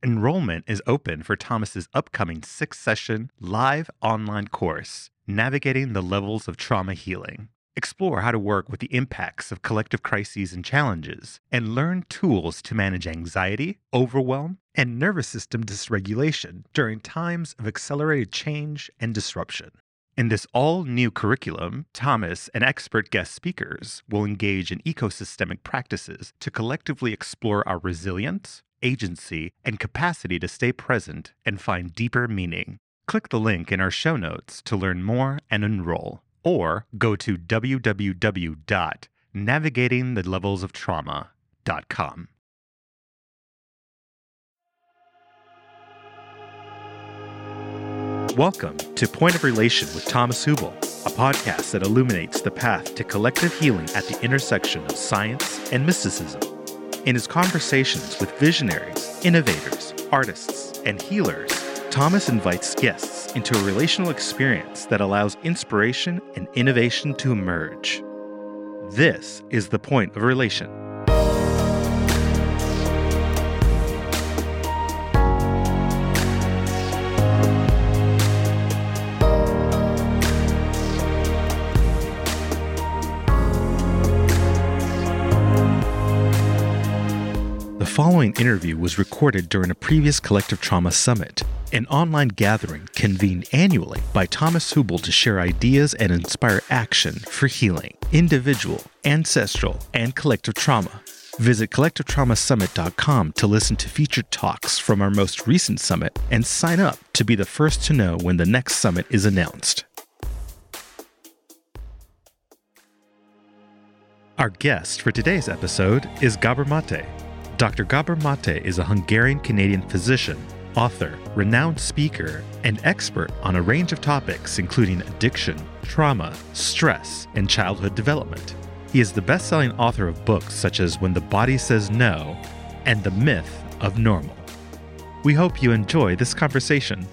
Enrollment is open for Thomas's upcoming six session live online course, Navigating the Levels of Trauma Healing. Explore how to work with the impacts of collective crises and challenges, and learn tools to manage anxiety, overwhelm, and nervous system dysregulation during times of accelerated change and disruption. In this all new curriculum, Thomas and expert guest speakers will engage in ecosystemic practices to collectively explore our resilience, agency, and capacity to stay present and find deeper meaning. Click the link in our show notes to learn more and enroll, or go to www.navigatingthelevelsoftrauma.com. Welcome to Point of Relation with Thomas Hübl, a podcast that illuminates the path to collective healing at the intersection of science and mysticism. In his conversations with visionaries, innovators, artists, and healers, Thomas invites guests into a relational experience that allows inspiration and innovation to emerge. This is the point of relation. Following interview was recorded during a previous Collective Trauma Summit, an online gathering convened annually by Thomas Hübl to share ideas and inspire action for healing, individual, ancestral, and collective trauma. Visit collectivetraumasummit.com to listen to featured talks from our most recent summit and sign up to be the first to know when the next summit is announced. Our guest for today's episode is Gabor Mate. Dr. Gabor Mate is a Hungarian Canadian physician, author, renowned speaker, and expert on a range of topics including addiction, trauma, stress, and childhood development. He is the best selling author of books such as When the Body Says No and The Myth of Normal. We hope you enjoy this conversation.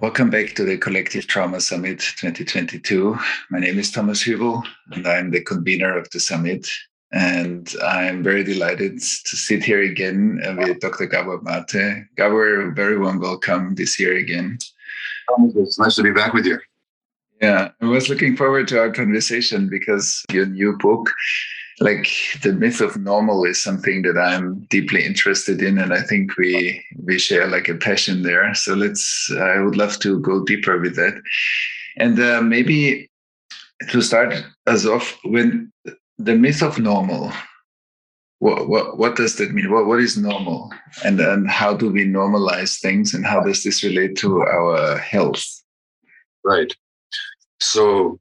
Welcome back to the Collective Trauma Summit 2022. My name is Thomas Hübl, and I'm the convener of the summit. And I'm very delighted to sit here again with Dr. Gabor Mate. Gabor, very warm welcome this year again. It's nice to be back with you. Yeah, I was looking forward to our conversation because your new book, like the myth of normal, is something that I'm deeply interested in, and I think we we share like a passion there. So let's. I would love to go deeper with that, and uh, maybe to start us off when the myth of normal. What what what does that mean? What what is normal, and and how do we normalize things, and how does this relate to our health? Right. So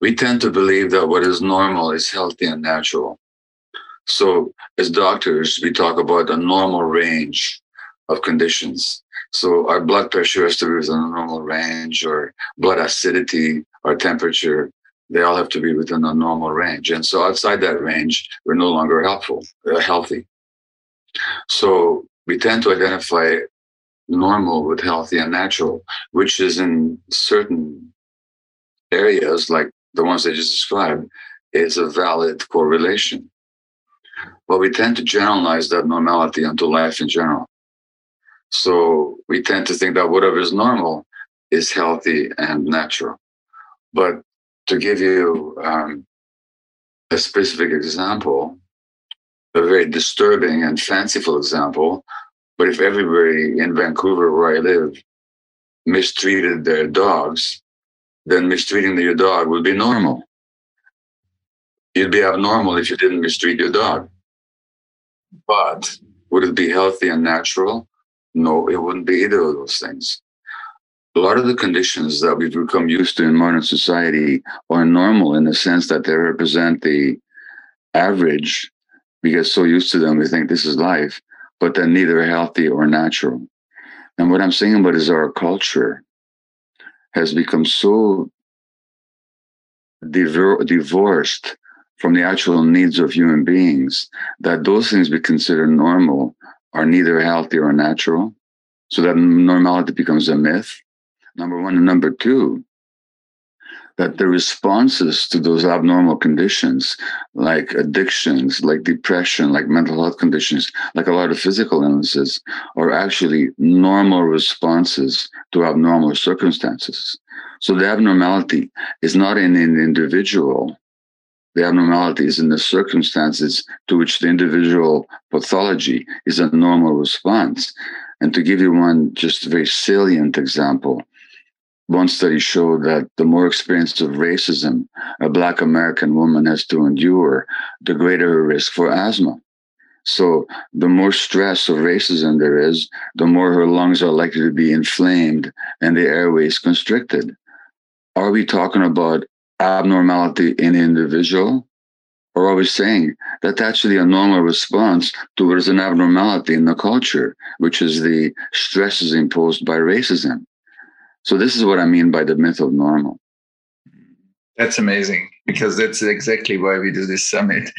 we tend to believe that what is normal is healthy and natural. So as doctors, we talk about a normal range of conditions. So our blood pressure has to be within a normal range, or blood acidity, or temperature, they all have to be within a normal range. And so outside that range, we're no longer helpful, uh, healthy. So we tend to identify normal with healthy and natural, which is in certain areas like the ones I just described, is a valid correlation. But we tend to generalize that normality onto life in general. So we tend to think that whatever is normal is healthy and natural. But to give you um, a specific example, a very disturbing and fanciful example, but if everybody in Vancouver, where I live, mistreated their dogs, then mistreating your dog would be normal. You'd be abnormal if you didn't mistreat your dog. But would it be healthy and natural? No, it wouldn't be either of those things. A lot of the conditions that we've become used to in modern society are normal in the sense that they represent the average. We get so used to them, we think this is life, but they're neither healthy or natural. And what I'm saying about is our culture has become so divor- divorced from the actual needs of human beings that those things we consider normal are neither healthy or natural. So that normality becomes a myth. Number one. And number two, that the responses to those abnormal conditions, like addictions, like depression, like mental health conditions, like a lot of physical illnesses, are actually normal responses to abnormal circumstances. So the abnormality is not in an individual. The abnormality is in the circumstances to which the individual pathology is a normal response. And to give you one just very salient example, one study showed that the more experience of racism a Black American woman has to endure, the greater her risk for asthma. So, the more stress of racism there is, the more her lungs are likely to be inflamed and the airways constricted. Are we talking about abnormality in the individual? Or are we saying that's actually a normal response towards an abnormality in the culture, which is the stresses imposed by racism? So this is what I mean by the myth of normal. That's amazing because that's exactly why we do this summit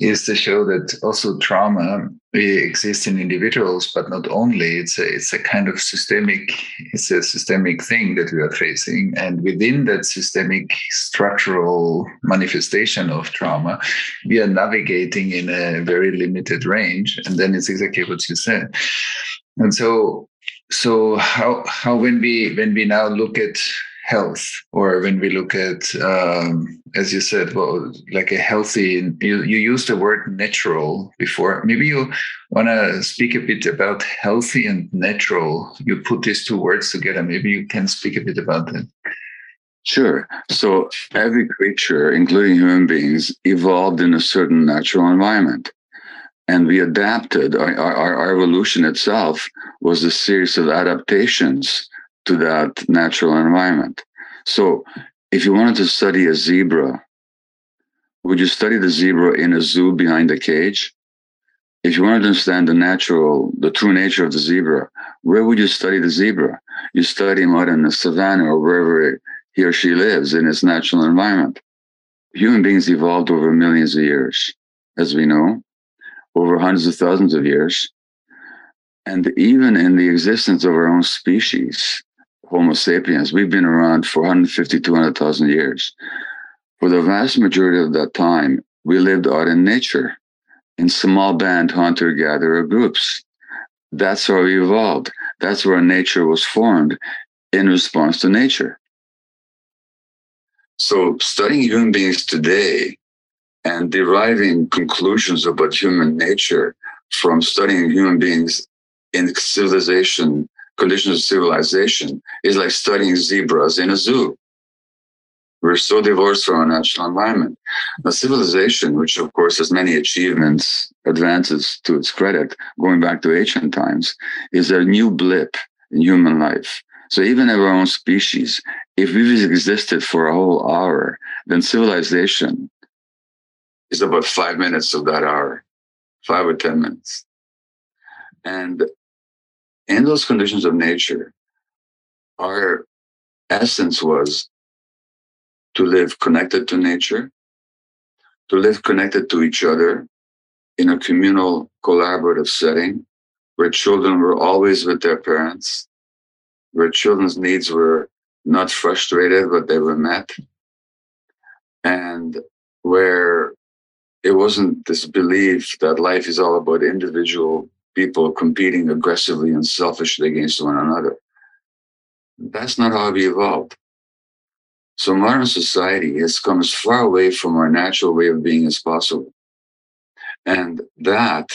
is to show that also trauma exists in individuals, but not only. It's a, it's a kind of systemic, it's a systemic thing that we are facing. And within that systemic structural manifestation of trauma, we are navigating in a very limited range. And then it's exactly what you said. And so so how how when we when we now look at health or when we look at um, as you said well like a healthy you, you used the word natural before. Maybe you want to speak a bit about healthy and natural. You put these two words together. Maybe you can speak a bit about that. Sure. So every creature, including human beings, evolved in a certain natural environment and we adapted. Our, our, our, evolution itself was a series of adaptations to that natural environment. So if you wanted to study a zebra would you study the zebra in a zoo behind a cage? If you wanted to understand the natural the true nature of the zebra where would you study the zebra? You study him out in the savannah or wherever he or she lives in its natural environment. Human beings evolved over millions of years as we know over hundreds of thousands of years. And even in the existence of our own species, Homo sapiens, we've been around for 150, 200,000 years. For the vast majority of that time, we lived out in nature in small band hunter gatherer groups. That's how we evolved. That's where nature was formed in response to nature. So, studying human beings today and deriving conclusions about human nature from studying human beings in civilization, conditions of civilization, is like studying zebras in a zoo. We're so divorced from our natural environment. The civilization, which of course has many achievements, advances to its credit, going back to ancient times, is a new blip in human life. So even our own species, if we've existed for a whole hour, then civilization is about five minutes of that hour, five or 10 minutes. And in those conditions of nature, our essence was to live connected to nature, to live connected to each other in a communal, collaborative setting where children were always with their parents, where children's needs were not frustrated, but they were met, and where it wasn't this belief that life is all about individual people competing aggressively and selfishly against one another. That's not how we evolved. So modern society has come as far away from our natural way of being as possible. And that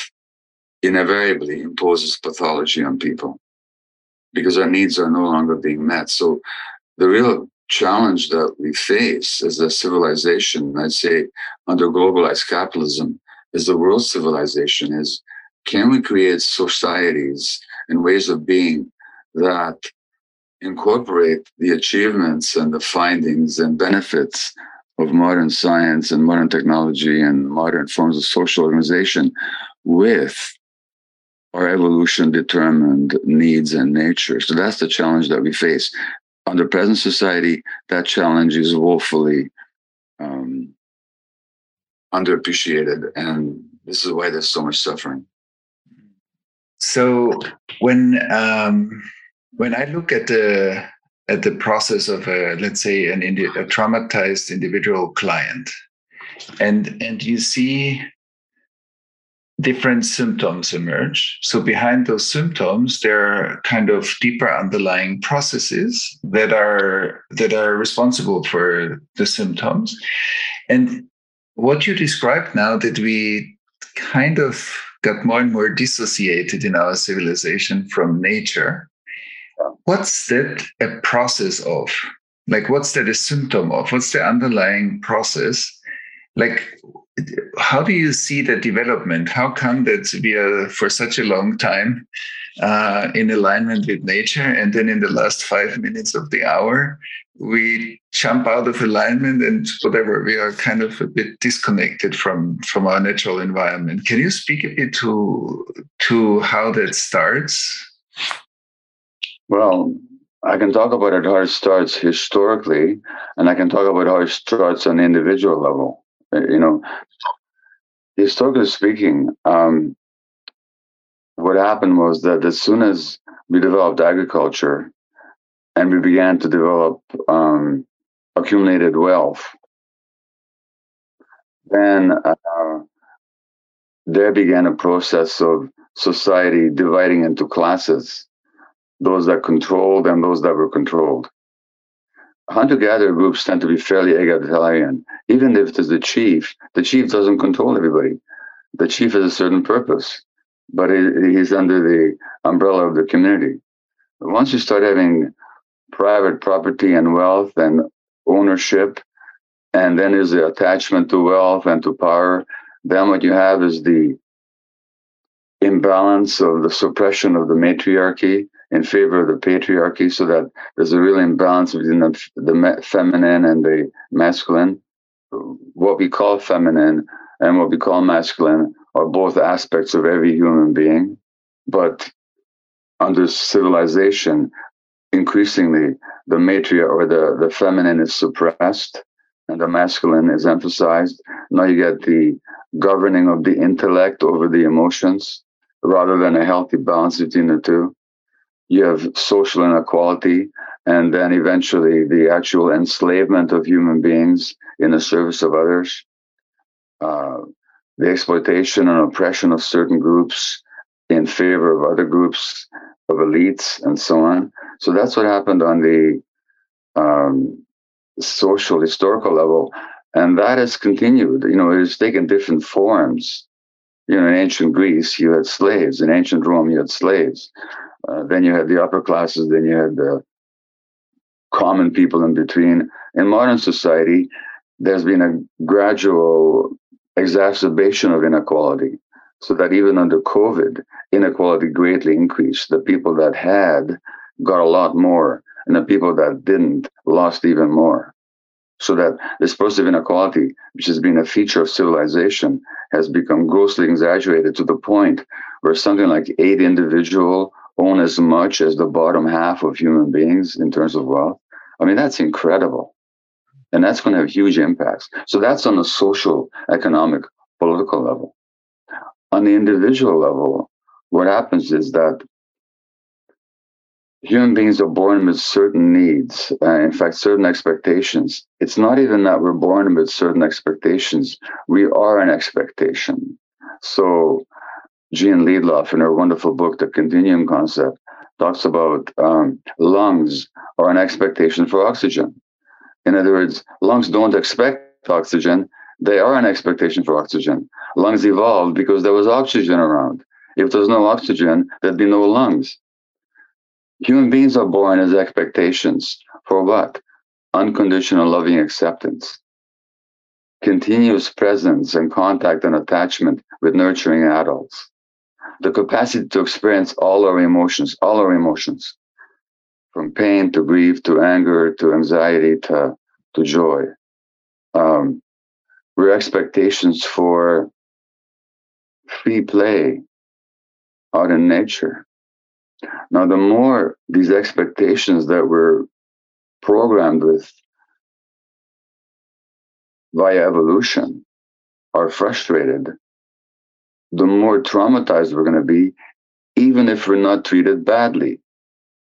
invariably imposes pathology on people because our needs are no longer being met. So the real challenge that we face as a civilization, I'd say under globalized capitalism, as the world civilization is can we create societies and ways of being that incorporate the achievements and the findings and benefits of modern science and modern technology and modern forms of social organization with our evolution determined needs and nature. So that's the challenge that we face under present society, that challenge is woefully um, underappreciated, and this is why there's so much suffering. So when um, when I look at the at the process of a let's say an indi- a traumatized individual client and and you see different symptoms emerge. So behind those symptoms there are kind of deeper underlying processes that are that are responsible for the symptoms. And what you described now that we kind of got more and more dissociated in our civilization from nature what's that a process of? Like what's that a symptom of? What's the underlying process? Like how do you see the development? How come that we are for such a long time uh, in alignment with nature and then in the last five minutes of the hour we jump out of alignment and whatever we are kind of a bit disconnected from from our natural environment. Can you speak a bit to to how that starts? Well, I can talk about it how it starts historically, and I can talk about how it starts on the individual level. Uh, you know, historically speaking, um, what happened was that as soon as we developed agriculture and we began to develop um, accumulated wealth, then uh, there began a process of society dividing into classes those that controlled and those that were controlled. Hunter gatherer groups tend to be fairly egalitarian. Even if there's the chief, the chief doesn't control everybody. The chief has a certain purpose, but he's under the umbrella of the community. Once you start having private property and wealth and ownership, and then is the attachment to wealth and to power, then what you have is the imbalance of the suppression of the matriarchy in favor of the patriarchy so that there's a real imbalance between the, the feminine and the masculine. What we call feminine and what we call masculine are both aspects of every human being. But under civilization, increasingly the matriarch or the, the feminine is suppressed and the masculine is emphasized. Now you get the governing of the intellect over the emotions rather than a healthy balance between the two you have social inequality, and then eventually the actual enslavement of human beings in the service of others, uh, the exploitation and oppression of certain groups in favor of other groups of elites, and so on. So that's what happened on the um, social historical level, and that has continued. You know, it has taken different forms. You know, in ancient Greece, you had slaves. In ancient Rome, you had slaves. Uh, then you had the upper classes, then you had the common people in between. In modern society, there's been a gradual exacerbation of inequality, so that even under COVID, inequality greatly increased. The people that had got a lot more, and the people that didn't lost even more. So that this of inequality, which has been a feature of civilization, has become grossly exaggerated to the point where something like eight individual own as much as the bottom half of human beings in terms of wealth. I mean, that's incredible. And that's going to have huge impacts. So that's on the social, economic, political level. On the individual level, what happens is that human beings are born with certain needs, uh, in fact, certain expectations. It's not even that we're born with certain expectations, we are an expectation. So Jean Liedloff, in her wonderful book, The Continuum Concept, talks about um, lungs are an expectation for oxygen. In other words, lungs don't expect oxygen, they are an expectation for oxygen. Lungs evolved because there was oxygen around. If there's no oxygen, there'd be no lungs. Human beings are born as expectations for what? Unconditional loving acceptance, continuous presence and contact and attachment with nurturing adults the capacity to experience all our emotions, all our emotions, from pain to grief to anger to anxiety to, to joy. Um, we're expectations for free play out in nature. Now, the more these expectations that we're programmed with via evolution are frustrated, the more traumatized we're going to be, even if we're not treated badly.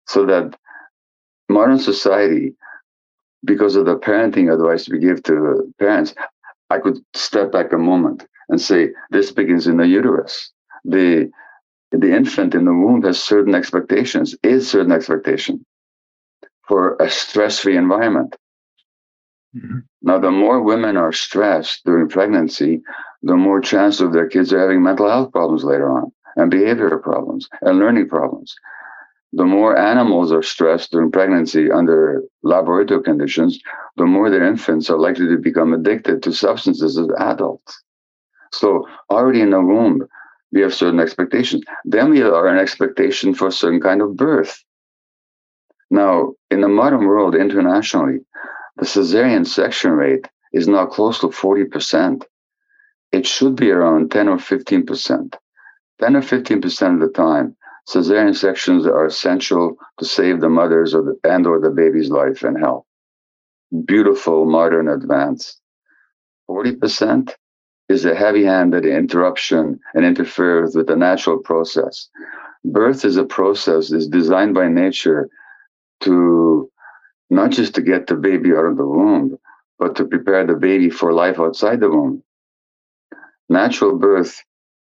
So that modern society, because of the parenting advice we give to parents, I could step back a moment and say this begins in the uterus. The the infant in the womb has certain expectations, is certain expectation for a stress-free environment. Mm-hmm. Now, the more women are stressed during pregnancy, the more chance of their kids are having mental health problems later on, and behavioral problems, and learning problems. The more animals are stressed during pregnancy under laboratory conditions, the more their infants are likely to become addicted to substances as adults. So, already in the womb, we have certain expectations. Then we are an expectation for a certain kind of birth. Now, in the modern world, internationally, the cesarean section rate is now close to 40%. It should be around 10 or 15%. 10 or 15% of the time, cesarean sections are essential to save the mother's or the, and or the baby's life and health. Beautiful modern advance. 40% is a heavy-handed interruption and interferes with the natural process. Birth is a process is designed by nature to not just to get the baby out of the womb, but to prepare the baby for life outside the womb. Natural birth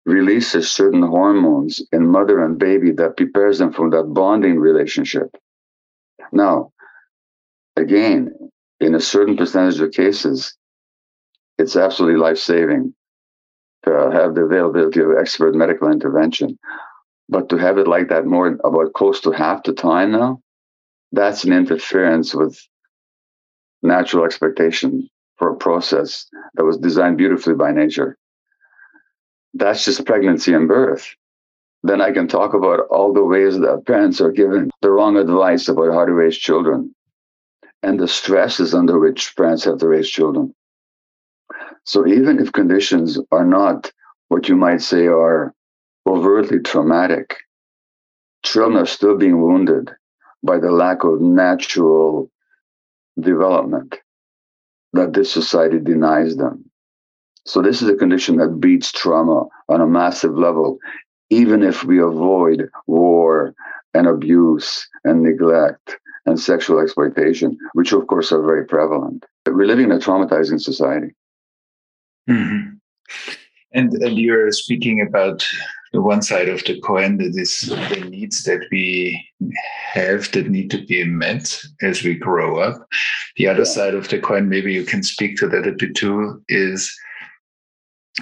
releases certain hormones in mother and baby that prepares them for that bonding relationship. Now, again, in a certain percentage of cases, it's absolutely life saving to have the availability of expert medical intervention. But to have it like that more about close to half the time now, that's an interference with natural expectation for a process that was designed beautifully by nature. That's just pregnancy and birth. Then I can talk about all the ways that parents are given the wrong advice about how to raise children and the stresses under which parents have to raise children. So even if conditions are not what you might say are overtly traumatic, children are still being wounded by the lack of natural development that this society denies them. So this is a condition that beats trauma on a massive level, even if we avoid war and abuse and neglect and sexual exploitation, which of course are very prevalent. We're living in a traumatizing society. Mm-hmm. And, and you're speaking about the one side of the coin that is mm. the needs that we have that need to be met as we grow up. The other yeah. side of the coin, maybe you can speak to that a bit too, is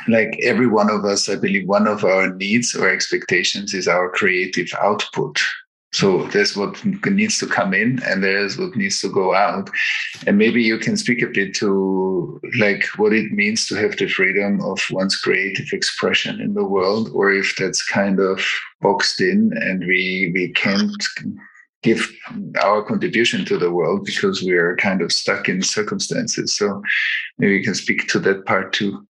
like every one of us, I believe one of our needs or expectations is our creative output. So there's what needs to come in and there's what needs to go out. And maybe you can speak a bit to like what it means to have the freedom of one's creative expression in the world, or if that's kind of boxed in and we we can't give our contribution to the world because we are kind of stuck in circumstances. So maybe you can speak to that part too.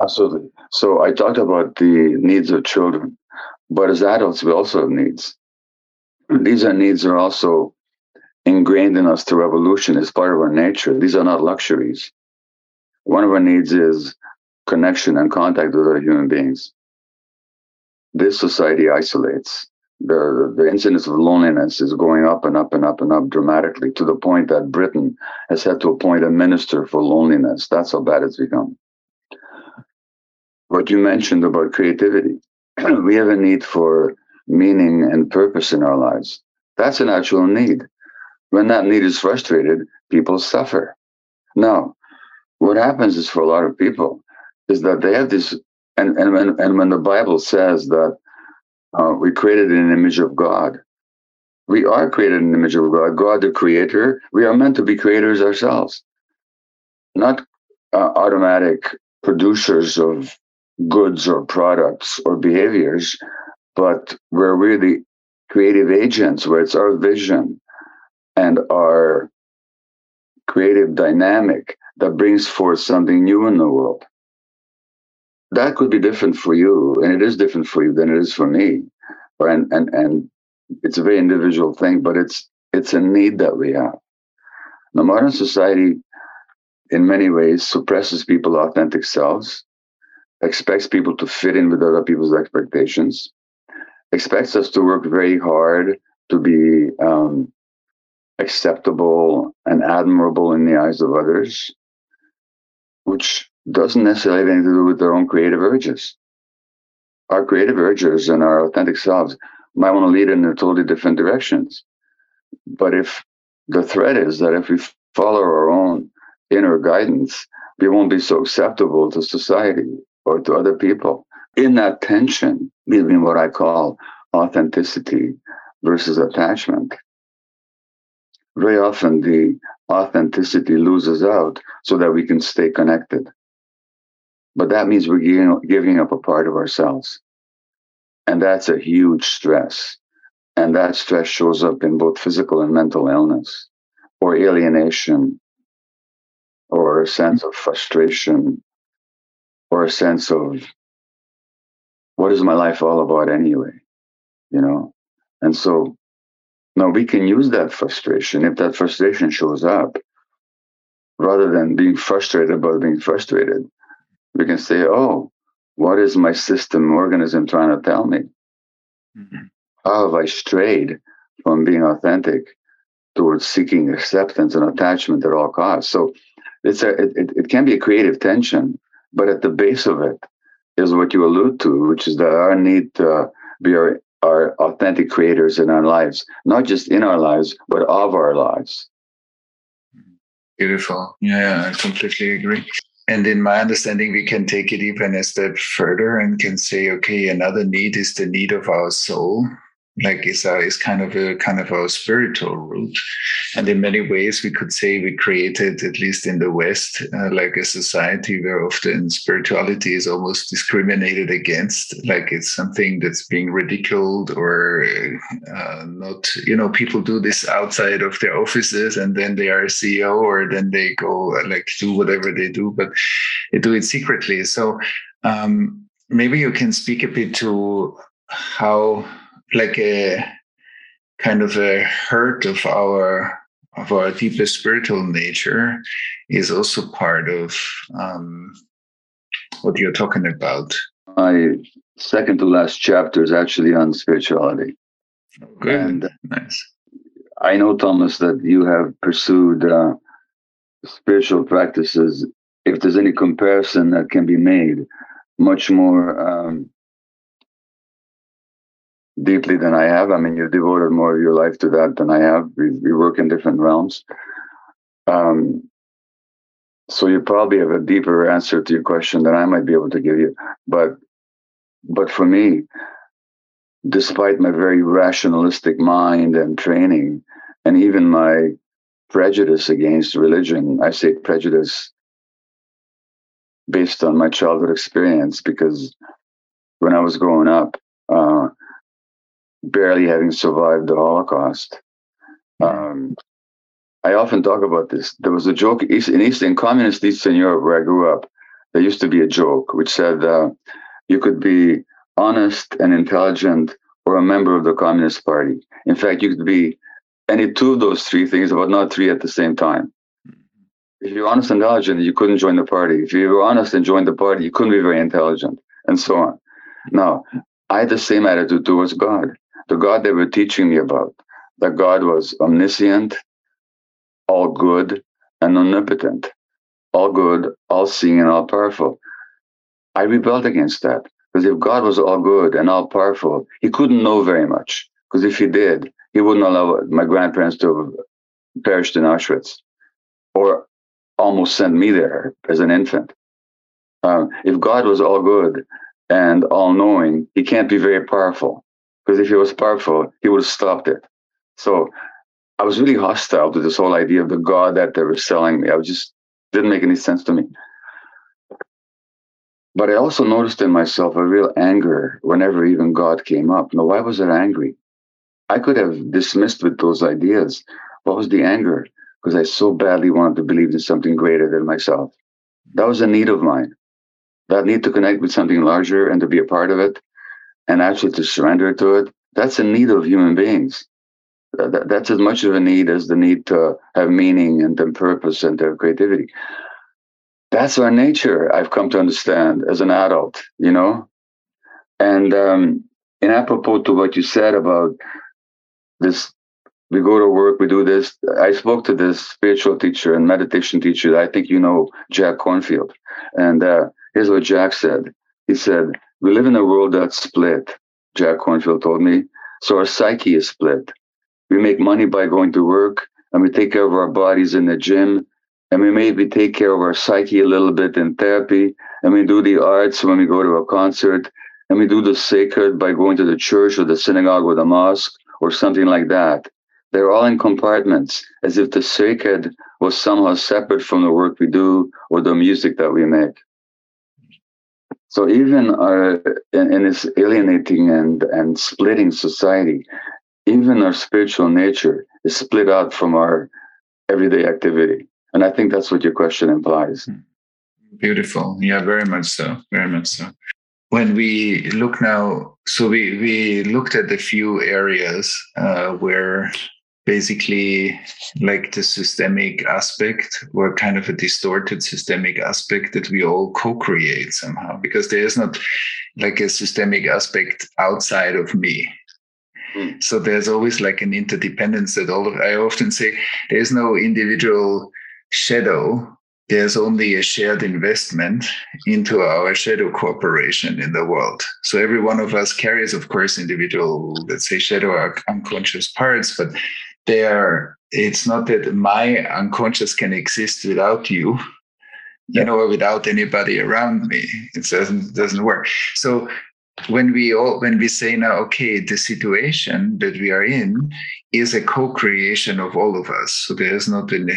Absolutely. So I talked about the needs of children, but as adults, we also have needs these are needs are also ingrained in us through evolution as part of our nature. These are not luxuries. One of our needs is connection and contact with other human beings. This society isolates. The, the incidence of loneliness is going up and up and up and up dramatically to the point that Britain has had to appoint a minister for loneliness. That's how bad it's become. What you mentioned about creativity, we have a need for meaning and purpose in our lives. That's a natural need. When that need is frustrated, people suffer. Now, what happens is for a lot of people is that they have this, and and when, and when the Bible says that uh, we created in an image of God, we are created in the image of God. God, the Creator. We are meant to be creators ourselves, not uh, automatic producers of goods or products or behaviors, but we're really creative agents where it's our vision and our creative dynamic that brings forth something new in the world. That could be different for you, and it is different for you than it is for me. And and and it's a very individual thing, but it's it's a need that we have. The modern society, in many ways, suppresses people's authentic selves, expects people to fit in with other people's expectations, expects us to work very hard to be um, acceptable and admirable in the eyes of others, which doesn't necessarily have anything to do with their own creative urges. Our creative urges and our authentic selves might want to lead in a totally different directions. But if the threat is that if we follow our own inner guidance, we won't be so acceptable to society or to other people. In that tension between what I call authenticity versus attachment, very often the authenticity loses out so that we can stay connected. But that means we're giving, giving up a part of ourselves. And that's a huge stress. And that stress shows up in both physical and mental illness or alienation or a sense of frustration or a sense of what is my life all about anyway? You know? And so now we can use that frustration if that frustration shows up rather than being frustrated about being frustrated. We can say, oh, what is my system organism trying to tell me? Mm-hmm. How have I strayed from being authentic towards seeking acceptance and attachment at all costs? So it's a it, it can be a creative tension, but at the base of it is what you allude to, which is that our need to be our, our authentic creators in our lives, not just in our lives, but of our lives. Beautiful. Yeah, I completely agree. And in my understanding, we can take it even a step further and can say, okay, another need is the need of our soul like is a, is kind of a kind of a spiritual route. And in many ways we could say we created at least in the west uh, like a society where often spirituality is almost discriminated against. Like it's something that's being ridiculed or uh, not you know people do this outside of their offices and then they are ceo or then they go like do whatever they do but they do it secretly. So um, maybe you can speak a bit to how like a kind of a hurt of our of our deepest spiritual nature is also part of um, what you're talking about. My second to last chapter is actually on spirituality. Good, and nice. I know, Thomas, that you have pursued uh, spiritual practices. If there's any comparison that can be made, much more um, deeply than I have. I mean, you've devoted more of your life to that than I have. We, we work in different realms. Um, so you probably have a deeper answer to your question than I might be able to give you. But but for me, despite my very rationalistic mind and training, and even my prejudice against religion, I say prejudice based on my childhood experience because when I was growing up, uh, barely having survived the Holocaust. Um, I often talk about this. There was a joke in Eastern communist Eastern Europe where I grew up. There used to be a joke which said uh, you could be honest and intelligent or a member of the Communist Party. In fact, you could be any two of those three things, but not three at the same time. If you're honest and intelligent, you couldn't join the party. If you were honest and joined the party, you couldn't be very intelligent, and so on. Now, I had the same attitude towards God the God they were teaching me about, that God was omniscient, all good, and omnipotent, all good, all seeing, and all powerful. I rebelled against that because if God was all good and all powerful, he couldn't know very much. Because if he did, he wouldn't allow my grandparents to have perished in Auschwitz or almost sent me there as an infant. Um, if God was all good and all knowing, he can't be very powerful. Because if he was powerful, he would have stopped it. So I was really hostile to this whole idea of the God that they were selling me. I just didn't make any sense to me. But I also noticed in myself a real anger whenever even God came up. Now, why was I angry? I could have dismissed with those ideas. What was the anger? Because I so badly wanted to believe in something greater than myself. That was a need of mine. That need to connect with something larger and to be a part of it and actually to surrender to it, that's a need of human beings. That, that's as much of a need as the need to have meaning and purpose and creativity. That's our nature, I've come to understand as an adult, you know? And um, in apropos to what you said about this we go to work, we do this. I spoke to this spiritual teacher and meditation teacher. I think you know Jack Kornfield. And uh, here's what Jack said. He said, We live in a world that's split, Jack Kornfield told me. So our psyche is split. We make money by going to work and we take care of our bodies in the gym. And we maybe take care of our psyche a little bit in therapy. And we do the arts when we go to a concert. And we do the sacred by going to the church or the synagogue or the mosque or something like that. They're all in compartments, as if the sacred was somehow separate from the work we do or the music that we make. So even our, in, in this alienating and, and splitting society, even our spiritual nature is split out from our everyday activity. And I think that's what your question implies. Hmm. Beautiful. Yeah, very much so. Very much so. When we look now, so we, we looked at a few areas uh, where basically like the systemic aspect or kind of a distorted systemic aspect that we all co-create somehow because there is not like a systemic aspect outside of me mm. so there's always like an interdependence that all of i often say there's no individual shadow there's only a shared investment into our shadow corporation in the world. So every one of us carries, of course, individual, let's say, shadow unconscious parts, but there it's not that my unconscious can exist without you you know or without anybody around me. It doesn't doesn't work. So when we all when we say now okay the situation that we are in is a co-creation of all of us. So there's not in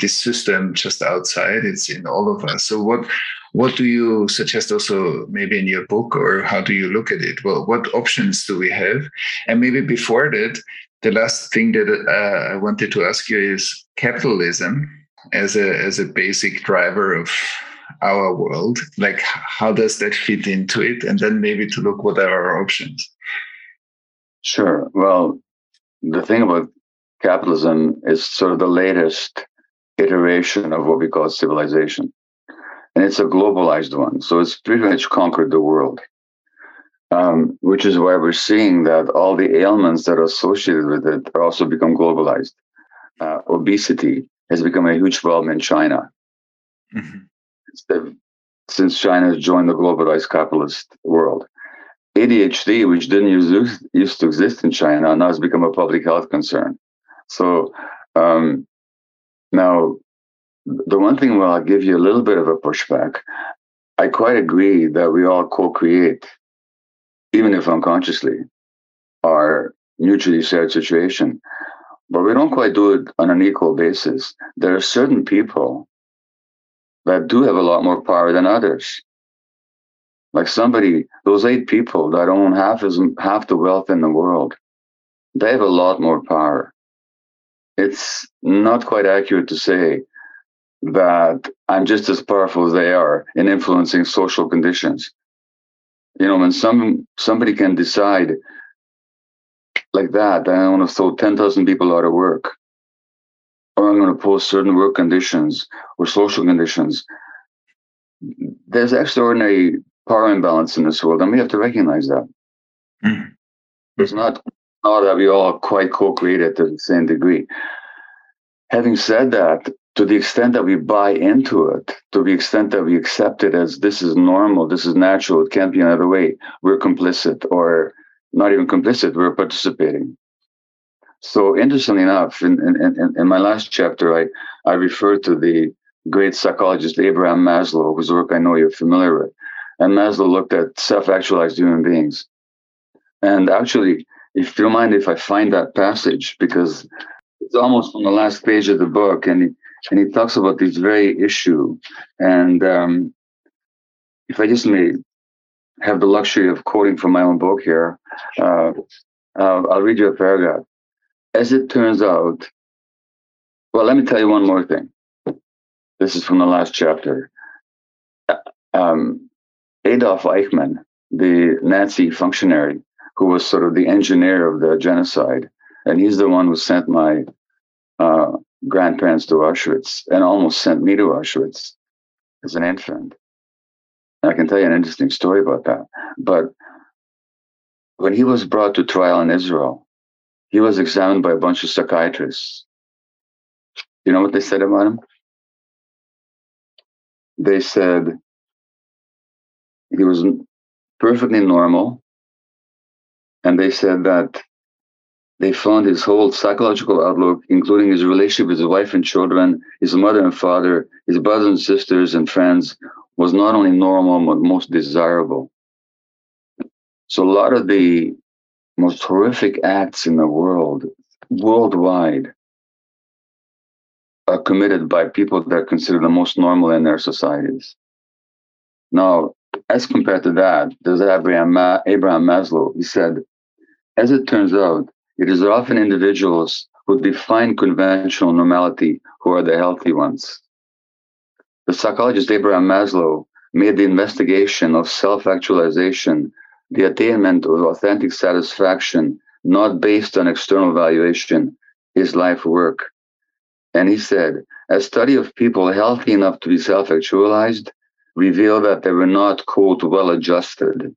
this system just outside it's in all of us. So what what do you suggest also maybe in your book or how do you look at it? Well what options do we have? And maybe before that the last thing that uh, I wanted to ask you is capitalism as a as a basic driver of our world. Like, how does that fit into it? And then maybe to look what are our options. Sure. Well, the thing about capitalism is sort of the latest iteration of what we call civilization. And it's a globalized one. So it's pretty much conquered the world um, which is why we're seeing that all the ailments that are associated with it are also become globalized. Uh, obesity has become a huge problem in China. Mm-hmm. Since China has joined the globalized capitalist world. ADHD, which didn't use, used to exist in China, now has become a public health concern. So um, now, the one thing where I'll give you a little bit of a pushback, I quite agree that we all co-create even if unconsciously, are mutually shared situation. But we don't quite do it on an equal basis. There are certain people that do have a lot more power than others. Like somebody, those eight people that own half as half the wealth in the world, they have a lot more power. It's not quite accurate to say that I'm just as powerful as they are in influencing social conditions you know, when some somebody can decide like that, I want to throw 10,000 people out of work, or I'm going to post certain work conditions or social conditions, there's extraordinary power imbalance in this world, and we have to recognize that. Mm. It's not, not that we all quite co-created to the same degree. Having said that, to the extent that we buy into it, to the extent that we accept it as this is normal, this is natural, it can't be another way, we're complicit or not even complicit, we're participating. So interestingly enough, in, in, in my last chapter, I, I referred to the great psychologist Abraham Maslow, whose work I know you're familiar with. And Maslow looked at self-actualized human beings. And actually, if you don't mind if I find that passage, because it's almost on the last page of the book, and and he talks about this very issue. And um, if I just may have the luxury of quoting from my own book here, uh, uh, I'll read you a paragraph. As it turns out, well, let me tell you one more thing. This is from the last chapter. Uh, um, Adolf Eichmann, the Nazi functionary who was sort of the engineer of the genocide, and he's the one who sent my uh, grandparents to Auschwitz and almost sent me to Auschwitz as an infant. I can tell you an interesting story about that. But when he was brought to trial in Israel, he was examined by a bunch of psychiatrists. You know what they said about him? They said he was perfectly normal. And they said that they found his whole psychological outlook, including his relationship with his wife and children, his mother and father, his brothers and sisters and friends, was not only normal, but most desirable. So a lot of the most horrific acts in the world, worldwide, are committed by people that are considered the most normal in their societies. Now, as compared to that, there's Abraham, Maslow. He said, as it turns out, it is often individuals who define conventional normality who are the healthy ones. The psychologist Abraham Maslow made the investigation of self actualization the attainment of authentic satisfaction, not based on external valuation, his life work. And he said, a study of people healthy enough to be self actualized revealed that they were not, quote, well adjusted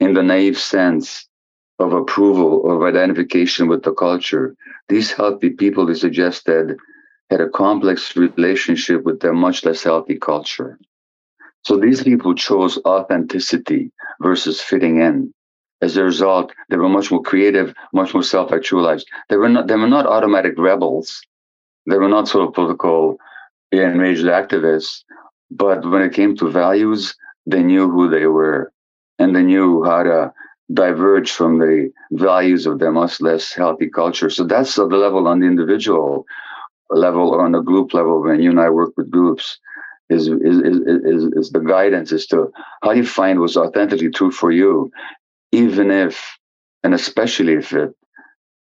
in the naive sense of approval or identification with the culture. These healthy people, he suggested, had a complex relationship with their much less healthy culture. So these people chose authenticity versus fitting in. As a result, they were much more creative, much more self-actualized. They were not they were not automatic rebels. They were not sort of political enraged activists. But when it came to values, they knew who they were and they knew how to diverge from the values of their much less healthy culture. So that's the level on the individual level or on the group level when you and I work with groups is, is, is, is, the guidance as to how you find what's authentically true for you, even if, and especially if it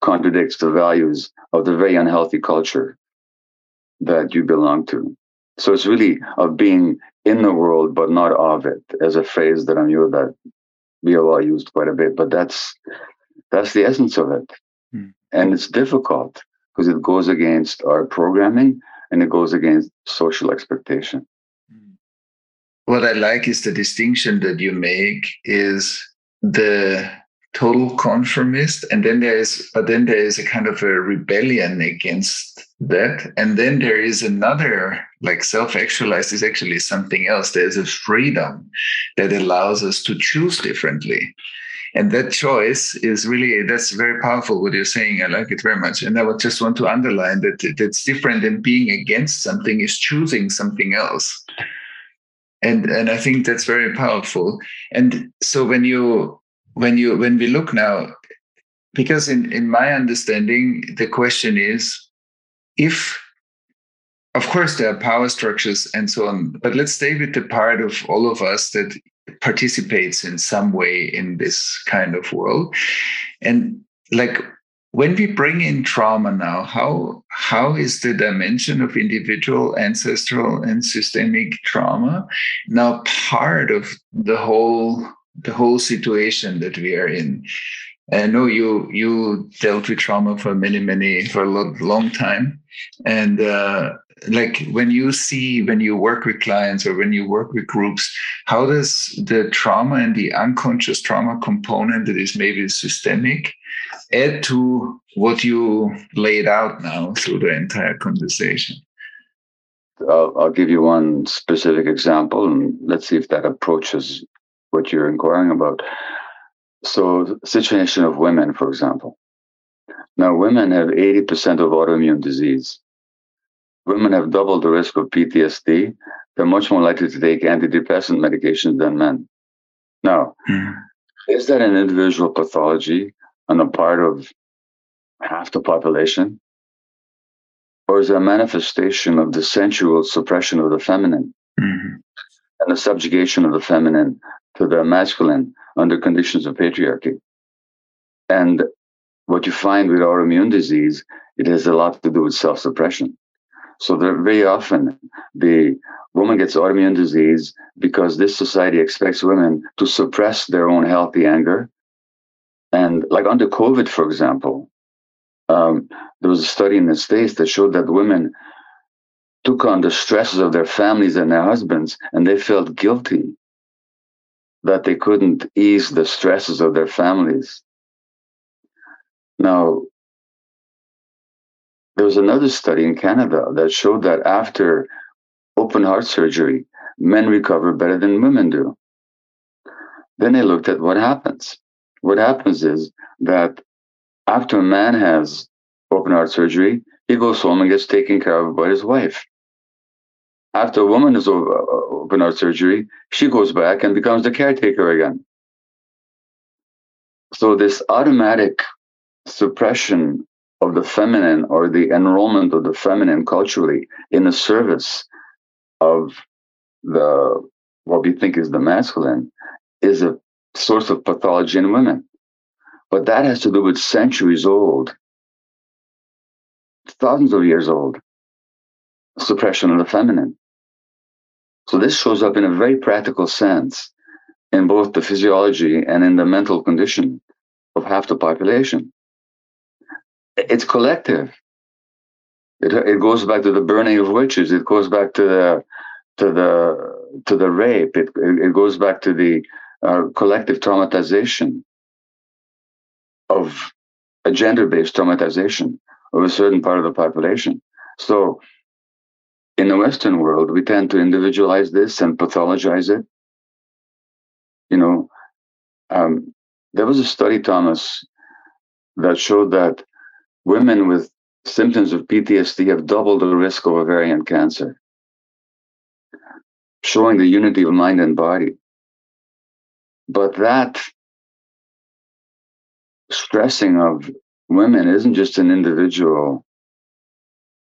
contradicts the values of the very unhealthy culture that you belong to. So it's really of being in the world, but not of it, as a phrase that I'm knew that BOL used quite a bit. But that's that's the essence of it. Mm. And it's difficult because it goes against our programming and it goes against social expectation. What I like is the distinction that you make is the total conformist and then there is but then there is a kind of a rebellion against that and then there is another like self-actualized is actually something else there's a freedom that allows us to choose differently. And that choice is really that's very powerful what you're saying. I like it very much. And i would just want to underline that that's different than being against something is choosing something else. And and i think that's very powerful. And so when you when you when we look now because in in my understanding the question is if of course there are power structures and so on but let's stay with the part of all of us that participates in some way in this kind of world. And like when we bring in trauma now how how is the dimension of individual ancestral and systemic trauma now part of the whole the whole situation that we are in? I know you you dealt with trauma for many many for a long, long time, and uh, like when you see when you work with clients or when you work with groups, how does the trauma and the unconscious trauma component that is maybe systemic add to what you laid out now through the entire conversation? I'll, I'll give you one specific example, and let's see if that approaches what you're inquiring about. So, situation of women, for example. Now, women have 80% of autoimmune disease. Women have double the risk of PTSD. They're much more likely to take antidepressant medications than men. Now, mm-hmm. is that an individual pathology on the part of half the population? Or is it a manifestation of the sensual suppression of the feminine mm-hmm. and the subjugation of the feminine to the masculine under conditions of patriarchy. And what you find with autoimmune disease, it has a lot to do with self suppression. So very often the woman gets autoimmune disease because this society expects women to suppress their own healthy anger. And like under COVID, for example, um, there was a study in the States that showed that women took on the stresses of their families and their husbands, and they felt guilty that they couldn't ease the stresses of their families. Now, there was another study in Canada that showed that after open heart surgery, men recover better than women do. Then they looked at what happens. What happens is that after a man has open heart surgery, he goes home and gets taken care of by his wife. After a woman has uh, open heart surgery, she goes back and becomes the caretaker again. So this automatic suppression of the feminine or the enrollment of the feminine culturally in the service of the what we think is the masculine is a source of pathology in women. But that has to do with centuries old, thousands of years old suppression of the feminine. So this shows up in a very practical sense in both the physiology and in the mental condition of half the population. It's collective. It, it goes back to the burning of witches. It goes back to the to the to the rape. It it goes back to the uh, collective traumatization of a gender-based traumatization of a certain part of the population. So, in the Western world, we tend to individualize this and pathologize it. You know, um, there was a study, Thomas, that showed that women with symptoms of PTSD have double the risk of ovarian cancer, showing the unity of mind and body. But that stressing of women isn't just an individual.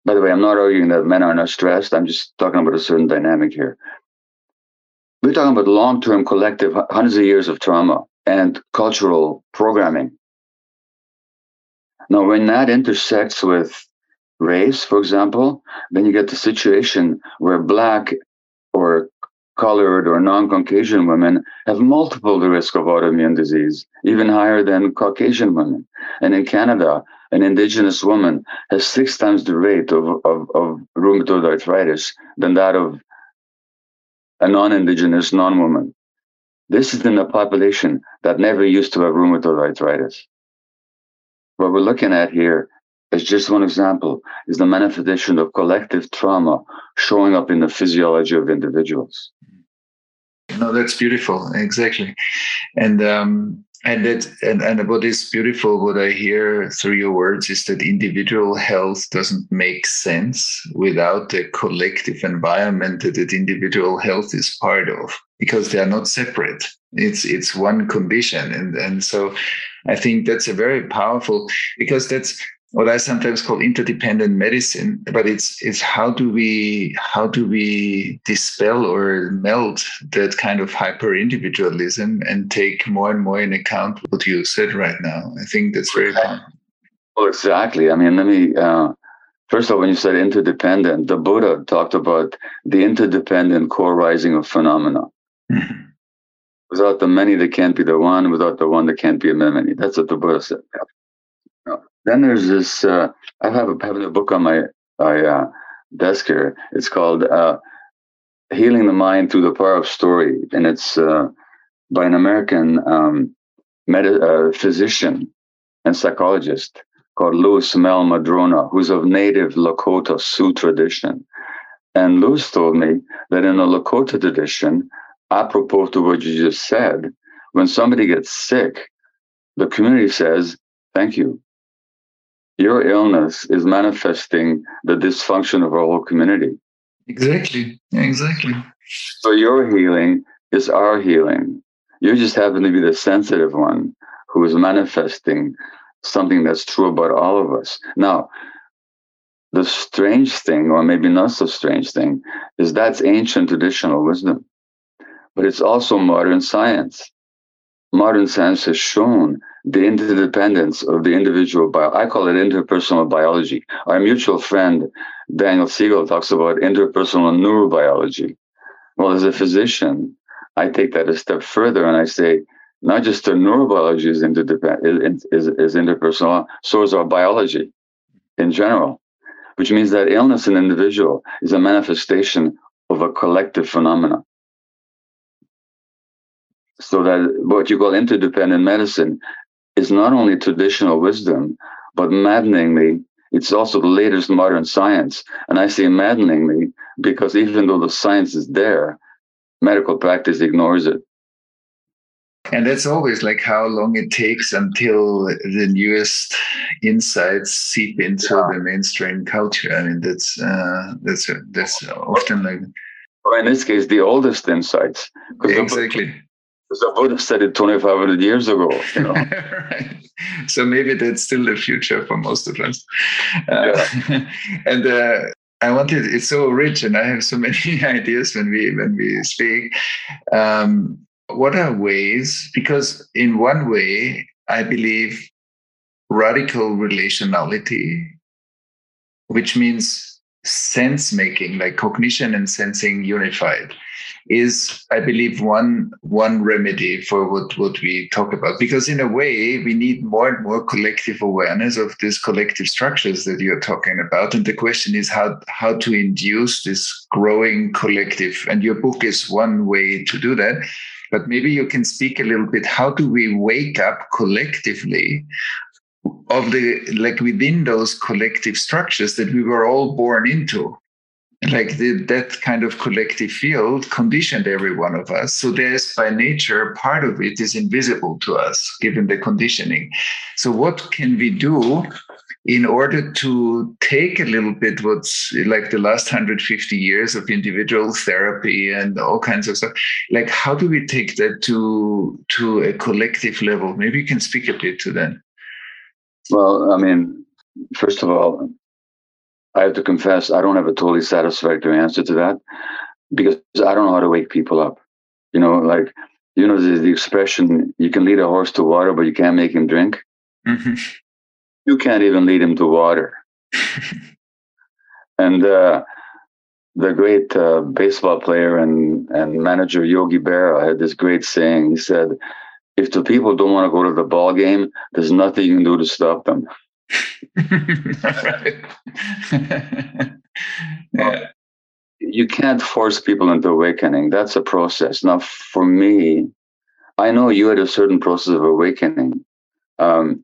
By the way, I'm not arguing that men are not stressed. I'm just talking about a certain dynamic here. We're talking about long term collective, hundreds of years of trauma and cultural programming. Now, when that intersects with race, for example, then you get the situation where Black or colored or non-Caucasian women have multiple the risk of autoimmune disease, even higher than Caucasian women. And in Canada, an indigenous woman has six times the rate of, of, of rheumatoid arthritis than that of a non-indigenous non-woman. This is in a population that never used to have rheumatoid arthritis. What we're looking at here is just one example, is the manifestation of collective trauma showing up in the physiology of individuals. No, that's beautiful. Exactly. And um, and that and, and what is beautiful, what I hear through your words is that individual health doesn't make sense without the collective environment that that individual health is part of, because they are not separate. It's it's one condition. And and so I think that's a very powerful because that's what I sometimes call interdependent medicine, but it's it's how do we how do we dispel or melt that kind of hyper individualism and take more and more in account what you said right now. I think that's very powerful. Well, exactly. I mean, let me uh, first of all, when you said interdependent, the Buddha talked about the interdependent co-arising of phenomena. Mm-hmm. Without the many, there can't be the one. Without the one, there can't be a many. That's what the Buddha said. Then there's this. Uh, I have a, a book on my my uh, desk here. It's called uh, "Healing the Mind Through the Power of Story," and it's uh, by an American um, med- uh, physician and psychologist called Lewis Mehl-Madrona, who's of native Lakota Sioux tradition. And Lewis told me that in the Lakota tradition, apropos to what you just said, when somebody gets sick, the community says, Thank you your illness is manifesting the dysfunction of our whole community. Exactly. Exactly. So your healing is our healing. You just happen to be the sensitive one who is manifesting something that's true about all of us. Now, the strange thing, or maybe not so strange thing, is that's ancient traditional wisdom. But it's also modern science. Modern science has shown the interdependence of the individual bio. I call it interpersonal biology. Our mutual friend Daniel Siegel talks about interpersonal neurobiology. Well, as a physician, I take that a step further and I say, not just the neurobiology is interdependent is, is interpersonal, so is our biology in general, which means that illness in an individual is a manifestation of a collective phenomenon so that what you call interdependent medicine is not only traditional wisdom, but maddeningly it's also the latest modern science. And I say maddeningly because even though the science is there, medical practice ignores it. And that's always like how long it takes until the newest insights seep into yeah. the mainstream culture. I mean, that's uh, that's that's often like. Or in this case, the oldest insights. Exactly. Because the Buddha said it 2,500 years ago. You know? right. So maybe that's still the future for most of us. Uh, yeah. and uh, I wanted it's so rich, and I have so many ideas when we when we speak. Um, what are ways? Because in one way, I believe radical relationality, which means sense making, like cognition and sensing unified, is i believe one one remedy for what what we talk about. Because in a way we need more and more collective awareness of these collective structures that you're talking about. And the question is how how to induce this growing collective. And your book is one way to do that. But maybe you can speak a little bit how do we wake up collectively of the like within those collective structures that we were all born into. Like the, that kind of collective field conditioned every one of us. So there's by nature part of it is invisible to us given the conditioning. So what can we do in order to take a little bit what's like the last 150 years of individual therapy and all kinds of stuff? Like how do we take that to to a collective level? Maybe you can speak a bit to that well i mean first of all i have to confess i don't have a totally satisfactory answer to that because i don't know how to wake people up you know like you know the, the expression you can lead a horse to water but you can't make him drink mm-hmm you can't even lead him to water. and uh, the great uh, baseball player and, and manager Yogi Berra had this great saying. He said, if the people don't want to go to the ball game, there's nothing you can do to stop them. yeah. You can't force people into awakening. That's a process. Now, for me, I know you had a certain process of awakening. Um,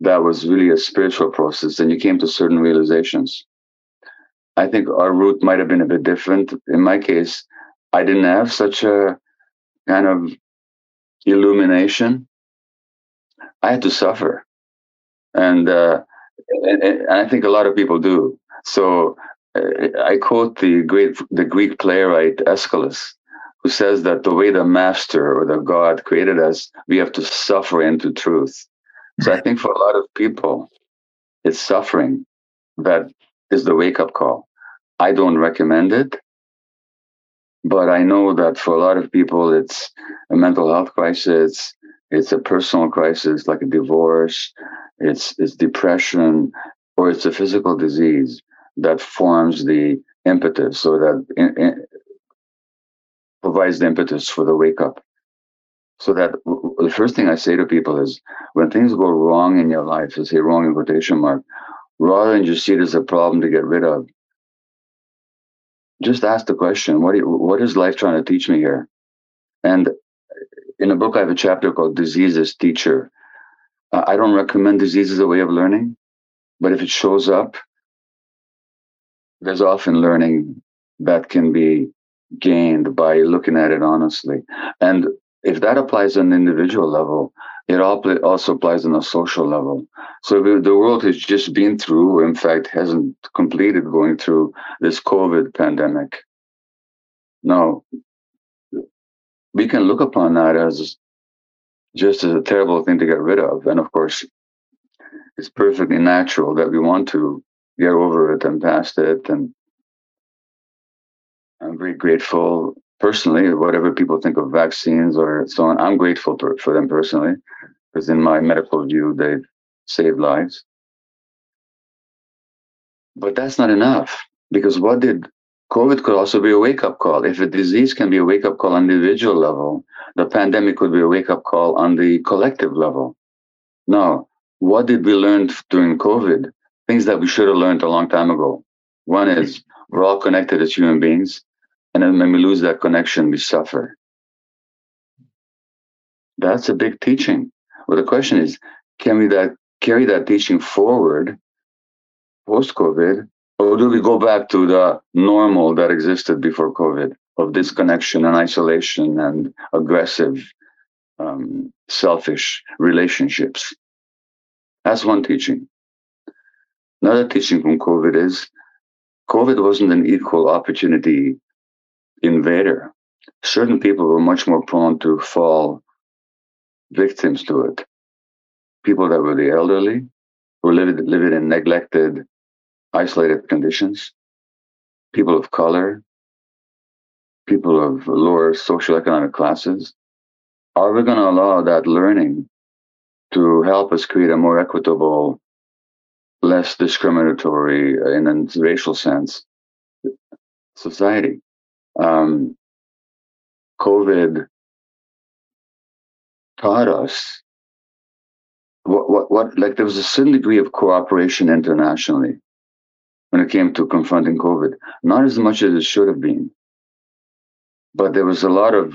that was really a spiritual process and you came to certain realizations. I think our route might have been a bit different. In my case, I didn't have such a kind of illumination. I had to suffer. And, uh, and, and I think a lot of people do. So uh, I quote the great, the Greek playwright Aeschylus, who says that the way the master or the God created us, we have to suffer into truth. So I think for a lot of people, it's suffering that is the wake up call. I don't recommend it, but I know that for a lot of people, it's a mental health crisis, it's a personal crisis like a divorce, it's, it's depression, or it's a physical disease that forms the impetus or that in, in, provides the impetus for the wake up. So that the first thing I say to people is when things go wrong in your life, I say wrong in quotation mark, rather than just see it as a problem to get rid of, just ask the question, what, you, what is life trying to teach me here? And in a book, I have a chapter called Diseases Teacher. Uh, I don't recommend disease as a way of learning, but if it shows up, there's often learning that can be gained by looking at it honestly. And if that applies on an individual level, it also applies on a social level. So the world has just been through, in fact, hasn't completed going through this COVID pandemic. Now, we can look upon that as just as a terrible thing to get rid of. And of course, it's perfectly natural that we want to get over it and past it. And I'm very grateful personally, whatever people think of vaccines or so on, I'm grateful for, them personally, because in my medical view, they've saved lives. But that's not enough, because what did COVID could also be a wake up call. If a disease can be a wake up call on the individual level, the pandemic could be a wake up call on the collective level. Now, what did we learn during COVID? Things that we should have learned a long time ago. One is we're all connected as human beings. And then when we lose that connection, we suffer. That's a big teaching. Well, the question is, can we that carry that teaching forward post COVID, or do we go back to the normal that existed before COVID of disconnection and isolation and aggressive, um, selfish relationships? That's one teaching. Another teaching from COVID is COVID wasn't an equal opportunity invader. Certain people were much more prone to fall victims to it. People that were the elderly, who lived, living in neglected, isolated conditions, people of color, people of lower socioeconomic classes. Are we going to allow that learning to help us create a more equitable, less discriminatory, uh, in a racial sense, society? Um, COVID taught us what, what, what, like there was a certain degree of cooperation internationally when it came to confronting COVID. Not as much as it should have been, but there was a lot of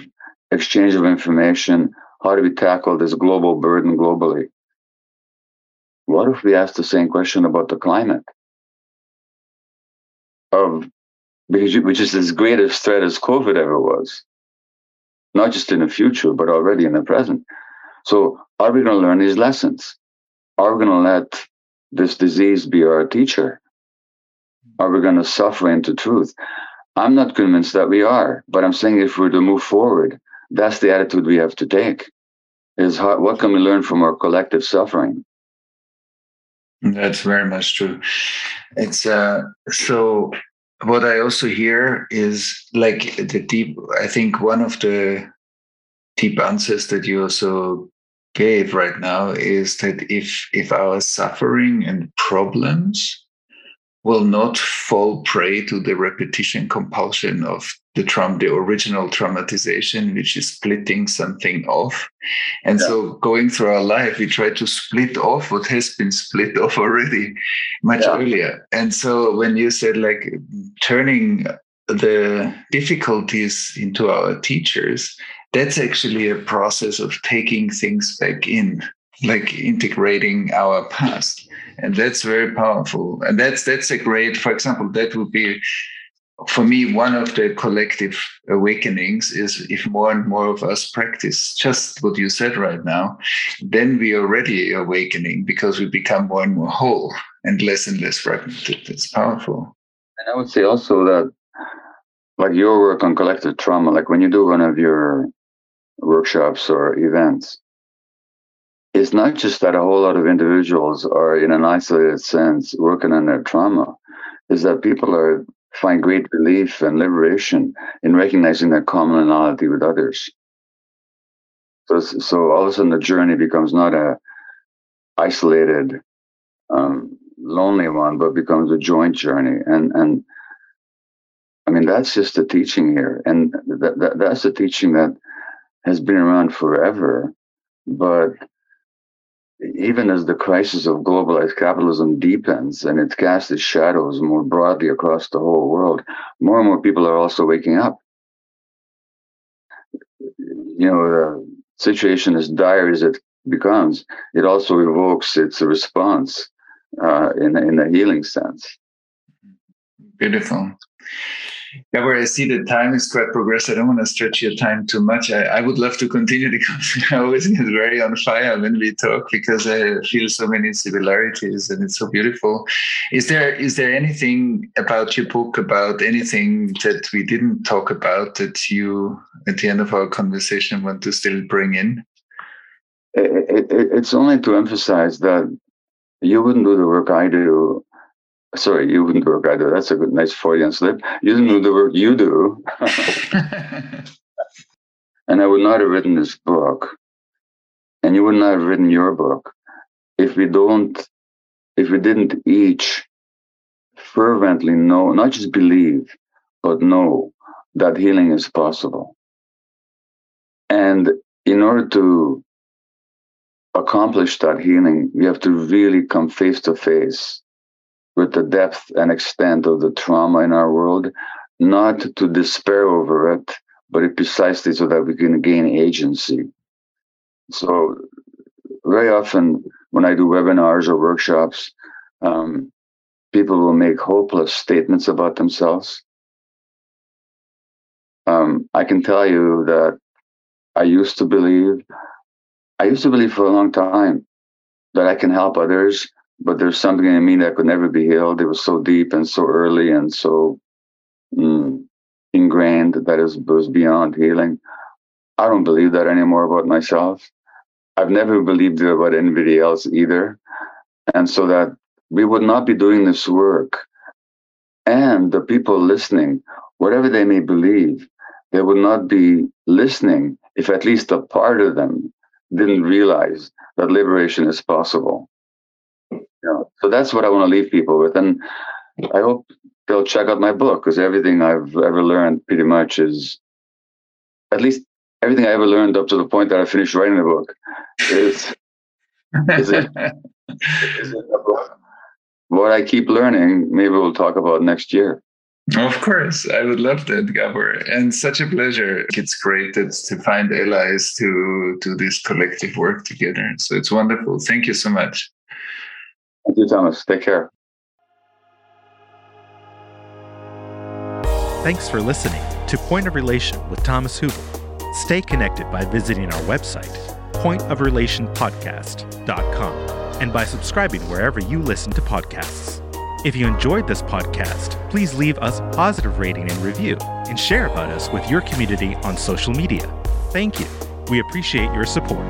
exchange of information. How do we tackle this global burden globally? What if we ask the same question about the climate? Of which is as great a threat as COVID ever was, not just in the future, but already in the present. So, are we going to learn these lessons? Are we going to let this disease be our teacher? Are we going to suffer into truth? I'm not convinced that we are, but I'm saying if we're to move forward, that's the attitude we have to take. Is how, what can we learn from our collective suffering? That's very much true. It's uh, so. What I also hear is like the deep. I think one of the deep answers that you also gave right now is that if if our suffering and problems will not fall prey to the repetition compulsion of the trauma, the original traumatization, which is splitting something off. And yeah. so going through our life, we try to split off what has been split off already much yeah. earlier. And so when you said like turning the difficulties into our teachers, that's actually a process of taking things back in, like integrating our past. And that's very powerful. And that's that's a great, for example, that would be for me one of the collective awakenings is if more and more of us practice just what you said right now, then we are already awakening because we become more and more whole and less and less fragmented. It's powerful. And I would say also that like your work on collective trauma, like when you do one of your workshops or events, it's not just that a whole lot of individuals are in an isolated sense working on their trauma, is that people are find great relief and liberation in recognizing their commonality with others. So, so all of a sudden the journey becomes not a isolated, um, lonely one, but becomes a joint journey. And and I mean that's just the teaching here, and that, that that's the teaching that has been around forever, but even as the crisis of globalized capitalism deepens and it casts its shadows more broadly across the whole world, more and more people are also waking up. You know, the situation as dire as it becomes, it also evokes its response uh, in, in a healing sense. Beautiful. Yeah, where I see the time is quite progressed. I don't want to stretch your time too much. I, I would love to continue the conversation. I always get very on fire when we talk because I feel so many similarities and it's so beautiful. Is there is there anything about your book, about anything that we didn't talk about that you at the end of our conversation want to still bring in? It, it, it's only to emphasize that you wouldn't do the work I do Sorry, you wouldn't do do. That's a good, nice Freudian slip. You didn't do the work you do. and I would not have written this book, and you would not have written your book if we don't, if we didn't each fervently know, not just believe, but know that healing is possible. And in order to accomplish that healing, we have to really come face to face with the depth and extent of the trauma in our world, not to despair over it, but precisely so that we can gain agency. So, very often when I do webinars or workshops, um, people will make hopeless statements about themselves. Um, I can tell you that I used to believe, I used to believe for a long time that I can help others, but there's something in me that could never be healed. It was so deep and so early and so mm, ingrained that it was beyond healing. I don't believe that anymore about myself. I've never believed it about anybody else either. And so that we would not be doing this work. And the people listening, whatever they may believe, they would not be listening if at least a part of them didn't realize that liberation is possible. So that's what I want to leave people with. And I hope they'll check out my book because everything I've ever learned pretty much is at least everything I ever learned up to the point that I finished writing the book is, is, it, is it what I keep learning, maybe we'll talk about next year. Of course, I would love that, Gabor, and such a pleasure. It's great to find allies to do this collective work together. So it's wonderful. Thank you so much. Thank you, Thomas. Take care. Thanks for listening to Point of Relation with Thomas Hübl. Stay connected by visiting our website, pointofrelationpodcast.com, and by subscribing wherever you listen to podcasts. If you enjoyed this podcast, please leave us a positive rating and review and share about us with your community on social media. Thank you. We appreciate your support.